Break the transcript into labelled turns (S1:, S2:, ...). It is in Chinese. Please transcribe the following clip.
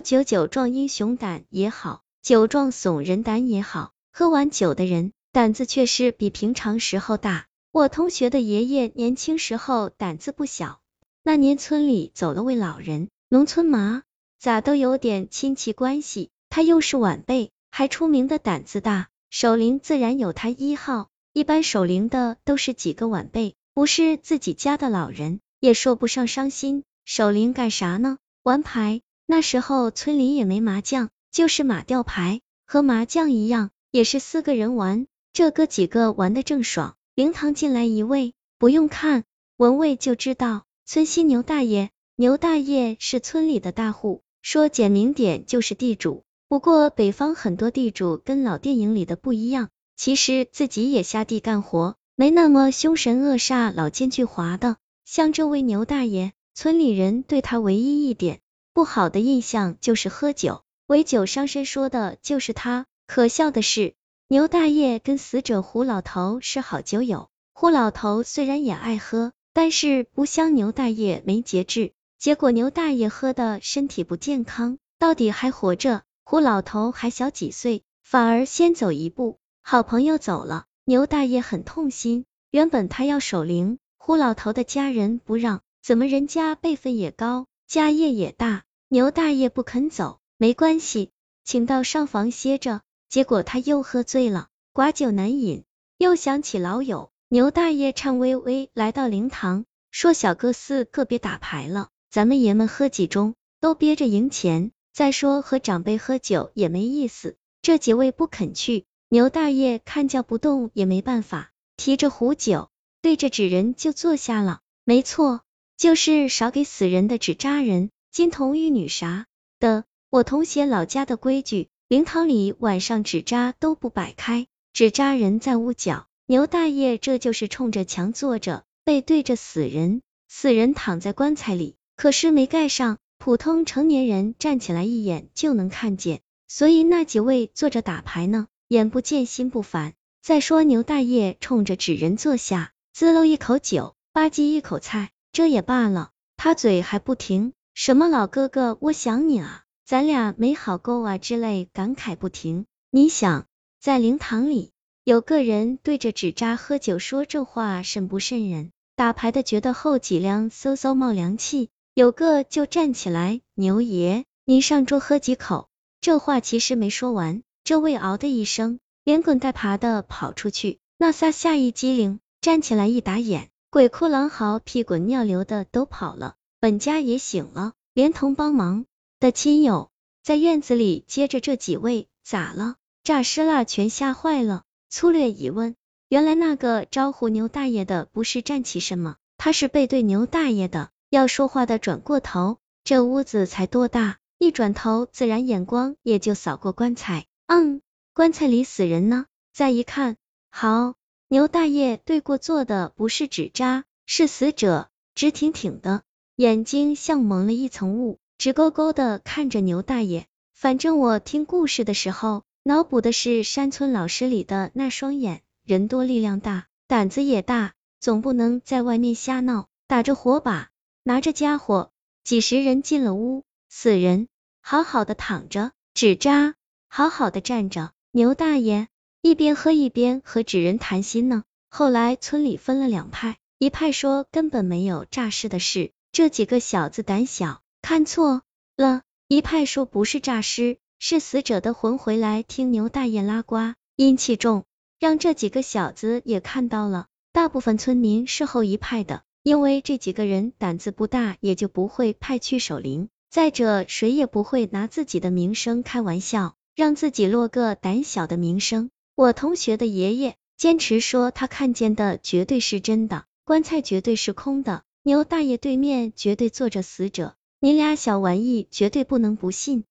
S1: 酒酒壮英雄胆也好，酒壮怂人胆也好，喝完酒的人胆子确实比平常时候大。我同学的爷爷年轻时候胆子不小，那年村里走了位老人，农村嘛，咋都有点亲戚关系，他又是晚辈，还出名的胆子大，守灵自然有他一号。一般守灵的都是几个晚辈，不是自己家的老人，也说不上伤心。守灵干啥呢？玩牌。那时候村里也没麻将，就是马吊牌，和麻将一样，也是四个人玩。这哥几个玩的正爽。灵堂进来一位，不用看，闻味就知道，村西牛大爷。牛大爷是村里的大户，说简明点就是地主。不过北方很多地主跟老电影里的不一样，其实自己也下地干活，没那么凶神恶煞、老奸巨猾的。像这位牛大爷，村里人对他唯一一点。不好的印象就是喝酒，为酒伤身，说的就是他。可笑的是，牛大爷跟死者胡老头是好酒友。胡老头虽然也爱喝，但是不像牛大爷没节制。结果牛大爷喝的身体不健康，到底还活着，胡老头还小几岁，反而先走一步。好朋友走了，牛大爷很痛心。原本他要守灵，胡老头的家人不让，怎么人家辈分也高？家业也大，牛大爷不肯走，没关系，请到上房歇着。结果他又喝醉了，寡酒难饮，又想起老友。牛大爷颤巍巍来到灵堂，说：“小哥四个别打牌了，咱们爷们喝几盅，都憋着赢钱。再说和长辈喝酒也没意思。”这几位不肯去，牛大爷看叫不动也没办法，提着壶酒，对着纸人就坐下了。没错。就是少给死人的纸扎人，金童玉女啥的。我同学老家的规矩，灵堂里晚上纸扎都不摆开，纸扎人在屋角。牛大爷这就是冲着墙坐着，背对着死人，死人躺在棺材里，可是没盖上，普通成年人站起来一眼就能看见，所以那几位坐着打牌呢，眼不见心不烦。再说牛大爷冲着纸人坐下，滋喽一口酒，吧唧一口菜。这也罢了，他嘴还不停，什么老哥哥我想你啊，咱俩没好够啊之类感慨不停。你想，在灵堂里有个人对着纸扎喝酒说这话甚不渗人？打牌的觉得后脊梁嗖嗖冒凉气，有个就站起来，牛爷，你上桌喝几口。这话其实没说完，这位嗷的一声，连滚带爬的跑出去，那仨吓一激灵，站起来一打眼。鬼哭狼嚎、屁滚尿流的都跑了，本家也醒了，连同帮忙的亲友在院子里接着这几位咋了？诈尸了？全吓坏了。粗略一问，原来那个招呼牛大爷的不是站起什么，他是背对牛大爷的，要说话的转过头，这屋子才多大，一转头自然眼光也就扫过棺材，嗯，棺材里死人呢？再一看，好。牛大爷对过坐的不是纸扎，是死者，直挺挺的，眼睛像蒙了一层雾，直勾勾的看着牛大爷。反正我听故事的时候，脑补的是山村老师里的那双眼，人多力量大，胆子也大，总不能在外面瞎闹，打着火把，拿着家伙，几十人进了屋，死人好好的躺着，纸扎好好的站着，牛大爷。一边喝一边和纸人谈心呢。后来村里分了两派，一派说根本没有诈尸的事，这几个小子胆小，看错了；一派说不是诈尸，是死者的魂回来听牛大爷拉呱，阴气重，让这几个小子也看到了。大部分村民是后一派的，因为这几个人胆子不大，也就不会派去守灵。再者，谁也不会拿自己的名声开玩笑，让自己落个胆小的名声。我同学的爷爷坚持说，他看见的绝对是真的，棺材绝对是空的，牛大爷对面绝对坐着死者，你俩小玩意绝对不能不信。